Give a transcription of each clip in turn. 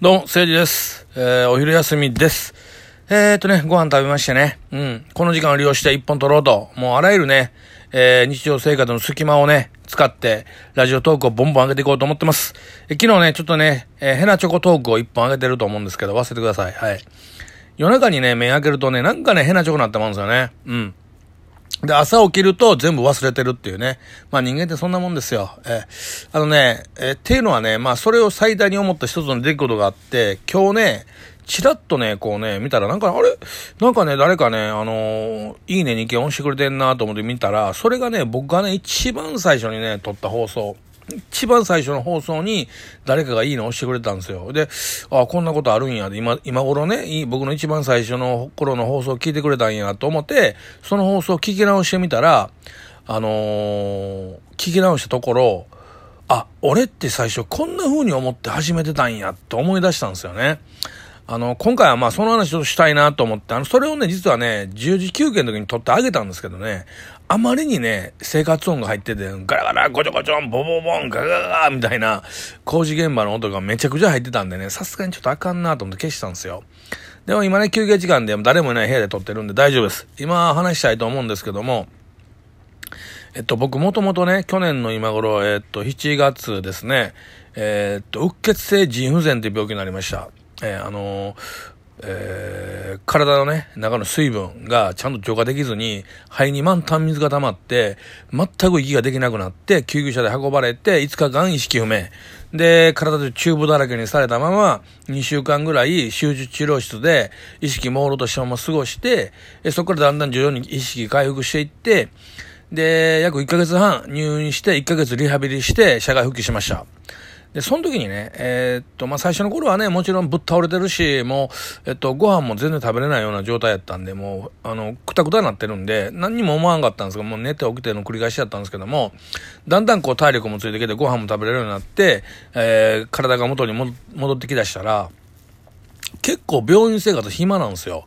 どうも、誠治です。えー、お昼休みです。えー、っとね、ご飯食べましてね。うん。この時間を利用して一本取ろうと。もうあらゆるね、えー、日常生活の隙間をね、使って、ラジオトークをボンボン上げていこうと思ってます。え昨日ね、ちょっとね、えー、ヘナチョコトークを一本上げてると思うんですけど、忘れてください。はい。夜中にね、目開けるとね、なんかね、ヘナチョコになってまうんですよね。うん。で、朝起きると全部忘れてるっていうね。まあ人間ってそんなもんですよ。えー、あのね、え、っていうのはね、まあそれを最大に思った一つの出来事があって、今日ね、ちらっとね、こうね、見たらなんか、あれ？なんかね、誰かね、あのー、いいね2件押してくれてんなと思って見たら、それがね、僕がね、一番最初にね、撮った放送。一番最初の放送に誰かがいいの押してくれたんですよ。で、あこんなことあるんやで、今、今頃ね、僕の一番最初の頃の放送を聞いてくれたんやと思って、その放送を聞き直してみたら、あのー、聞き直したところ、あ、俺って最初こんな風に思って始めてたんやって思い出したんですよね。あの、今回はまあその話をしたいなと思って、あの、それをね、実はね、10時休憩の時に撮ってあげたんですけどね、あまりにね、生活音が入ってて、ガラガラ、ゴチョゴチョン、ボボボン、ガガガガみたいな工事現場の音がめちゃくちゃ入ってたんでね、さすがにちょっとあかんなと思って消したんですよ。でも今ね、休憩時間で誰もいない部屋で撮ってるんで大丈夫です。今話したいと思うんですけども、えっと、僕もともとね、去年の今頃、えっと、7月ですね、えっと、うっ血性腎不全っていう病気になりました。えー、あのー、えー、体のね、中の水分がちゃんと浄化できずに、肺に満タン水が溜まって、全く息ができなくなって、救急車で運ばれて、5日間意識不明。で、体でチューブだらけにされたまま、2週間ぐらい手術治療室で意識朦朧としたまま過ごして、そこからだんだん徐々に意識回復していって、で、約1ヶ月半入院して、1ヶ月リハビリして、社会復帰しました。で、その時にね、えー、っと、まあ、最初の頃はね、もちろんぶっ倒れてるし、もう、えっと、ご飯も全然食べれないような状態やったんで、もう、あの、くたくたになってるんで、何にも思わんかったんですが、もう寝て起きての繰り返しだったんですけども、だんだんこう体力もついてきて、ご飯も食べれるようになって、えー、体が元に戻ってきだしたら、結構病院生活暇なんですよ。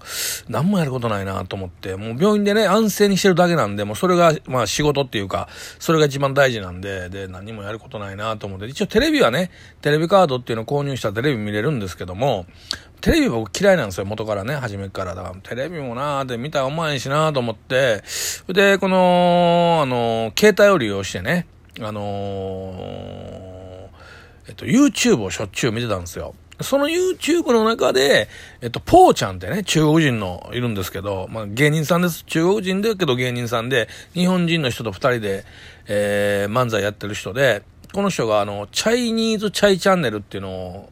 何もやることないなと思って、もう病院でね、安静にしてるだけなんで、もうそれが、まあ仕事っていうか、それが一番大事なんで、で、何もやることないなと思って、一応テレビはね、テレビカードっていうのを購入したらテレビ見れるんですけども、テレビ僕嫌いなんですよ、元からね、初めから。だから、テレビもなーって見たらうまいしなーと思って、で、この、あの、携帯を利用してね、あのー、えっと、YouTube をしょっちゅう見てたんですよ。その YouTube の中で、えっと、ポーちゃんってね、中国人のいるんですけど、まあ芸人さんです。中国人だけど芸人さんで、日本人の人と二人で、えー、漫才やってる人で、この人があの、チャイニーズチャイチャンネルっていうのを、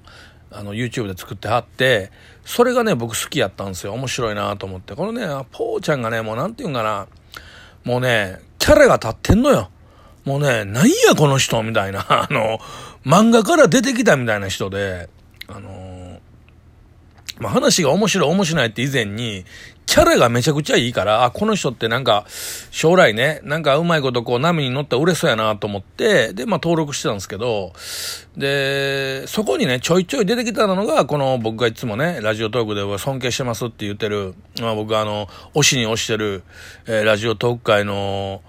あの、YouTube で作ってはって、それがね、僕好きやったんですよ。面白いなと思って。このね、ポーちゃんがね、もうなんていうんかな、もうね、キャラが立ってんのよ。もうね、なんやこの人みたいな、あの、漫画から出てきたみたいな人で、あのー、まあ、話が面白い面白いって以前に、キャラがめちゃくちゃいいから、あ、この人ってなんか、将来ね、なんかうまいことこう波に乗ったら売れそうやなと思って、で、まあ登録してたんですけど、で、そこにね、ちょいちょい出てきたのが、この僕がいつもね、ラジオトークで尊敬してますって言ってる、まあ僕あの、推しに推してる、えー、ラジオトーク界の、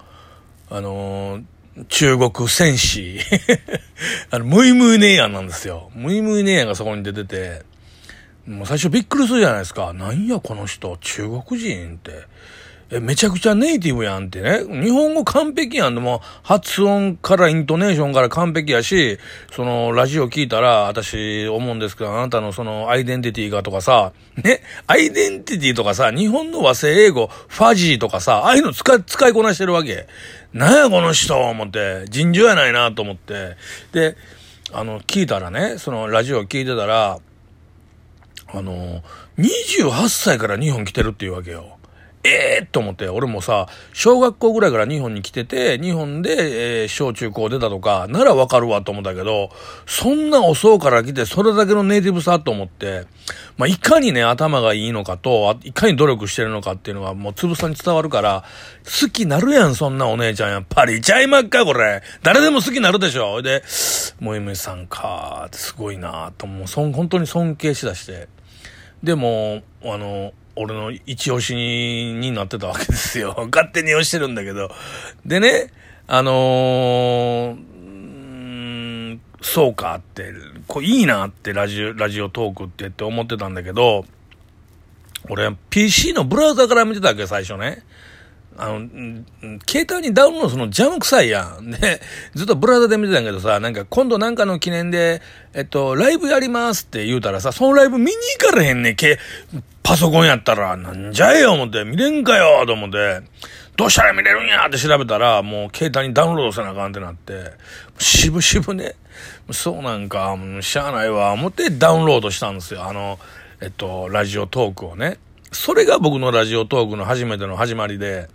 あのー中国戦士 あの、ムイムイネーヤンなんですよ。ムイムイネーヤンがそこに出てて、もう最初びっくりするじゃないですか。なんやこの人、中国人って。え、めちゃくちゃネイティブやんってね。日本語完璧やんでも、発音からイントネーションから完璧やし、その、ラジオ聞いたら、私思うんですけど、あなたのその、アイデンティティがとかさ、ね、アイデンティティとかさ、日本の和製英語、ファジーとかさ、ああいうの使い、使いこなしてるわけ。なんやこの人思って、尋常やないなと思って。で、あの、聞いたらね、その、ラジオ聞いてたら、あの、28歳から日本来てるっていうわけよ。ええー、と思って、俺もさ、小学校ぐらいから日本に来てて、日本で、えー、小中高出たとか、ならわかるわと思ったけど、そんな遅うから来て、それだけのネイティブさと思って、まあ、いかにね、頭がいいのかと、いかに努力してるのかっていうのが、もうつぶさに伝わるから、好きなるやん、そんなお姉ちゃんやっぱり。ちゃいまっか、これ。誰でも好きなるでしょ。で、もえむさんか、すごいなと、もう、そん、本当に尊敬しだして。でも、あの、俺の一押しになってたわけですよ。勝手に押してるんだけど。でね、あのー、そうかって、こいいなってラジオ、ラジオトークってって思ってたんだけど、俺 PC のブラウザから見てたわけ最初ね。あの、携帯にダウンロードするの邪魔くさいやん。で、ずっとブラウザで見てたんやけどさ、なんか今度なんかの記念で、えっと、ライブやりますって言うたらさ、そのライブ見に行かれへんねん。け、パソコンやったら、なんじゃえよ思って、見れんかよと思って、どうしたら見れるんやって調べたら、もう携帯にダウンロードせなあかんってなって、しぶしぶね、そうなんか、しゃあないわ、思ってダウンロードしたんですよ。あの、えっと、ラジオトークをね。それが僕のラジオトークの初めての始まりで、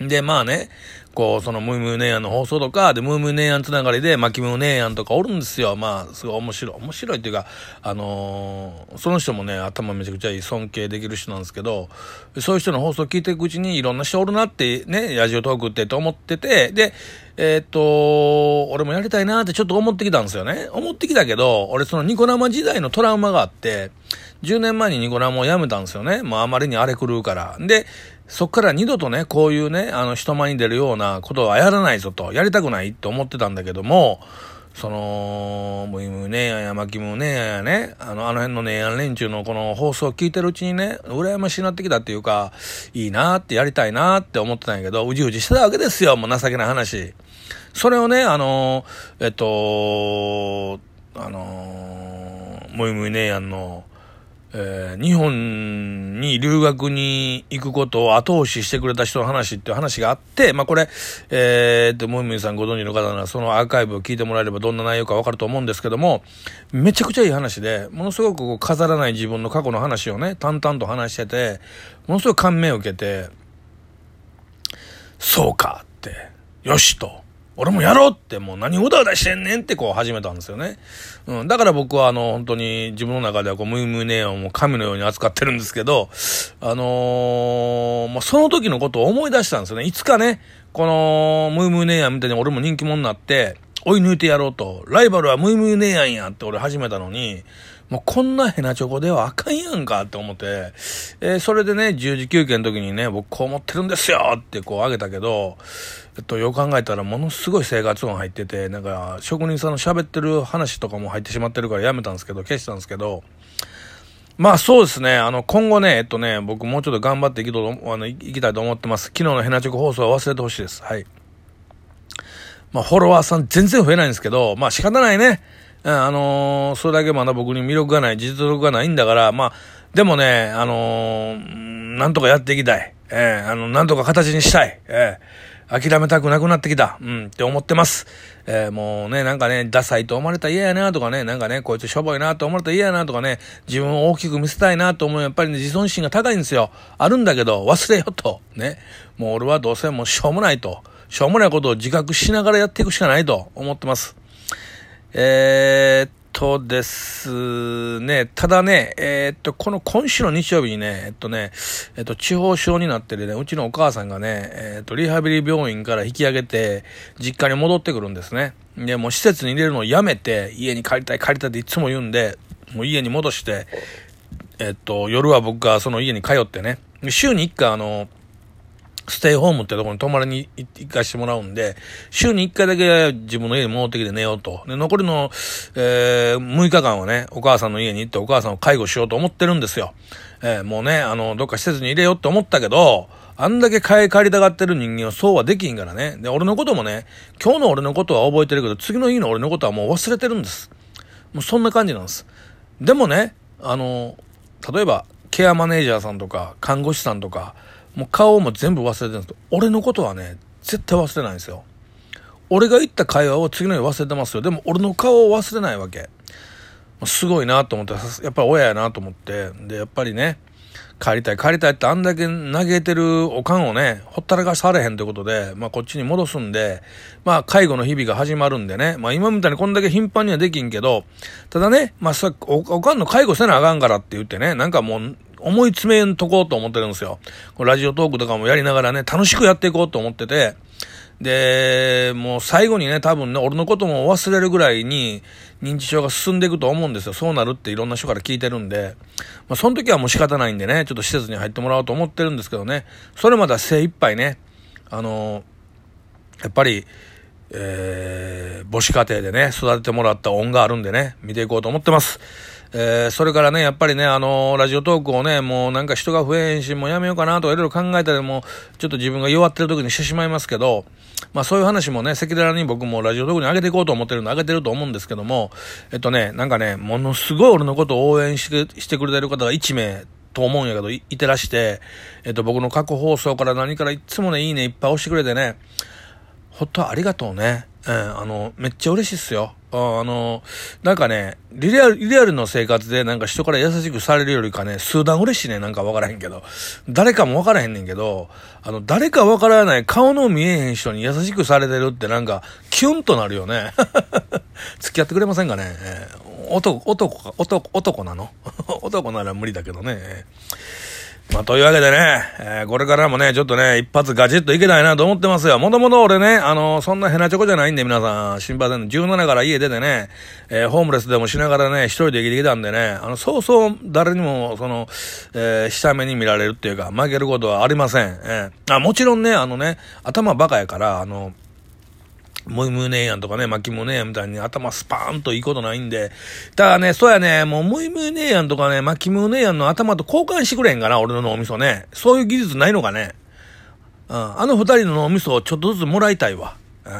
で、まあね、こう、そのムームーネーヤンの放送とか、で、ムームーネーヤンつながりで、マキムーネーヤンとかおるんですよ。まあ、すごい面白い。面白いっていうか、あのー、その人もね、頭めちゃくちゃいい、尊敬できる人なんですけど、そういう人の放送聞いていくうちに、いろんな人おるなって、ね、ラジオトークってと思ってて、で、えー、っと、俺もやりたいなってちょっと思ってきたんですよね。思ってきたけど、俺そのニコ生時代のトラウマがあって、10年前にニコ生をやめたんですよね。もうあまりに荒れ狂うから。で、そっから二度とね、こういうね、あの、人前に出るようなことはやらないぞと、やりたくないと思ってたんだけども、その、ムイムネーヤやマキムネーヤやね、あの、あの辺のネーヤン連中のこの放送を聞いてるうちにね、羨ましいなってきたっていうか、いいなってやりたいなって思ってたんやけど、うじうじしてたわけですよ、もう情けない話。それをね、あの、えっと、あの、ムイムネーヤンの、えー、日本に留学に行くことを後押ししてくれた人の話っていう話があって、まあこれ、えー、と、もみみさんご存知の方ならそのアーカイブを聞いてもらえればどんな内容かわかると思うんですけども、めちゃくちゃいい話で、ものすごくこう飾らない自分の過去の話をね、淡々と話してて、ものすごく感銘を受けて、そうかって、よしと。俺もやろうってもう何をうだうだしてんねんってこう始めたんですよね。うん。だから僕はあの本当に自分の中ではこうムームーネオンを神のように扱ってるんですけど、あのー、まあ、その時のことを思い出したんですよね。いつかね、このムームーネアみたいに俺も人気者になって、追い抜いてやろうと。ライバルはムームーネアンやって俺始めたのに、もうこんなヘナチョコではあかんやんかって思って、えー、それでね、10時休憩の時にね、僕こう思ってるんですよってこうあげたけど、えっと、よく考えたらものすごい生活音入ってて、なんか職人さんの喋ってる話とかも入ってしまってるからやめたんですけど、消したんですけど、まあそうですね。あの、今後ね、えっとね、僕もうちょっと頑張っていきとあのいきたいと思ってます。昨日のヘナチョコ放送は忘れてほしいです。はい。まあ、フォロワーさん全然増えないんですけど、まあ仕方ないね。うん、あのー、それだけまだ僕に魅力がない、実力がないんだから、まあ、でもね、あのー、なんとかやっていきたい。えー、あの、なんとか形にしたい。えー、諦めたくなくなってきた。うん、って思ってます。えー、もうね、なんかね、ダサいと思われたら嫌やなとかね、なんかね、こいつしょぼいなと思われたら嫌やなとかね、自分を大きく見せたいなと思うやっぱりね、自尊心が高いんですよ。あるんだけど、忘れよと。ね。もう俺はどうせもうしょうもないと。しょうもないことを自覚しながらやっていくしかないと思ってます。えー、っとですね、ただね、えー、っと、この今週の日曜日にね、えっとね、えっと、地方症になってるね、うちのお母さんがね、えー、っと、リハビリ病院から引き上げて、実家に戻ってくるんですね。で、もう施設に入れるのをやめて、家に帰りたい帰りたいっていつも言うんで、もう家に戻して、えっと、夜は僕がその家に通ってね、週に一回あの、ステイホームってとこに泊まりに行かしてもらうんで、週に1回だけ自分の家に戻ってきて寝ようと。で、残りの、えー、6日間はね、お母さんの家に行ってお母さんを介護しようと思ってるんですよ。えー、もうね、あの、どっか施設に入れようって思ったけど、あんだけ帰りたがってる人間はそうはできんからね。で、俺のこともね、今日の俺のことは覚えてるけど、次の日の俺のことはもう忘れてるんです。もうそんな感じなんです。でもね、あの、例えば、ケアマネージャーさんとか、看護師さんとか、もう顔も全部忘れてるんですけど、俺のことはね、絶対忘れないんですよ。俺が言った会話を次の日忘れてますよ。でも俺の顔を忘れないわけ。すごいなと思って、やっぱり親やなと思って、で、やっぱりね、帰りたい帰りたいってあんだけ嘆いてるおかんをね、ほったらかされへんということで、まあこっちに戻すんで、まあ介護の日々が始まるんでね、まあ今みたいにこんだけ頻繁にはできんけど、ただね、まあさお、おかんの介護せなあかんからって言ってね、なんかもう思い詰めんとこうと思ってるんですよ。ラジオトークとかもやりながらね、楽しくやっていこうと思ってて、で、もう最後にね、多分ね、俺のことも忘れるぐらいに認知症が進んでいくと思うんですよ。そうなるっていろんな人から聞いてるんで、まあその時はもう仕方ないんでね、ちょっと施設に入ってもらおうと思ってるんですけどね、それまでは精一杯ね、あのやっぱり、えー、母子家庭でね、育ててもらった恩があるんでね、見ていこうと思ってます。えー、それからね、やっぱりね、あのー、ラジオトークをね、もうなんか人が増えへんし、もうやめようかなとかいろいろ考えたりも、ちょっと自分が弱ってる時にしてしまいますけど、まあそういう話もね、赤裸々に僕もラジオトークに上げていこうと思ってるんで上げてると思うんですけども、えっとね、なんかね、ものすごい俺のことを応援してしてくれてる方が1名と思うんやけどい、いてらして、えっと僕の過去放送から何からいつもね、いいねいっぱい押してくれてね、ほんとありがとうね。うん、あの、めっちゃ嬉しいっすよ。あの、なんかね、リアル、リアルの生活でなんか人から優しくされるよりかね、数段嬉しいね、なんかわからへんけど。誰かもわからへんねんけど、あの、誰かわからない顔の見えへん人に優しくされてるってなんか、キュンとなるよね。付き合ってくれませんかね？えー、男、男か、男、男なの？男なら無理だけどね。まあ、というわけでね、えー、これからもね、ちょっとね、一発ガチッといけないなと思ってますよ。もともと俺ね、あのー、そんなヘナチョコじゃないんで、皆さん、心配せんの。17から家出てね、えー、ホームレスでもしながらね、一人で生きてきたんでね、あの、そうそう誰にも、その、えー、下目に見られるっていうか、負けることはありません。えー、あ、もちろんね、あのね、頭バカやから、あの、もいむねえやんとかね、巻きもねえやんみたいに頭スパーンといいことないんで。ただね、そうやね、もうむいむねえやんとかね、巻きむねえやんの頭と交換してくれへんかな、俺の脳みそね。そういう技術ないのかね。うん、あの二人の脳みそをちょっとずつもらいたいわ。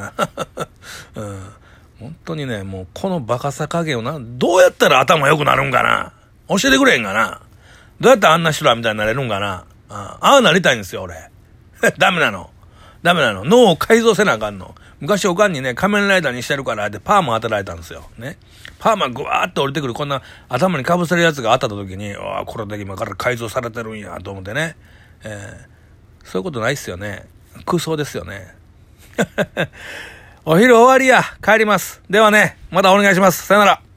うん、本当にね、もうこのバカさ加減をな、どうやったら頭良くなるんかな。教えてくれへんかな。どうやったらあんな人らみたいになれるんかな。うん、ああなりたいんですよ、俺。ダメなの。ダメなの。脳を改造せなあかんの。昔おかんにね、仮面ライダーにしてるからってパーマ当てられたんですよ。ね。パーマぐわーって降りてくるこんな頭に被せるやつがあった時に、ああ、これで今から改造されてるんやと思ってね。えー、そういうことないっすよね。空想ですよね。お昼終わりや。帰ります。ではね、またお願いします。さよなら。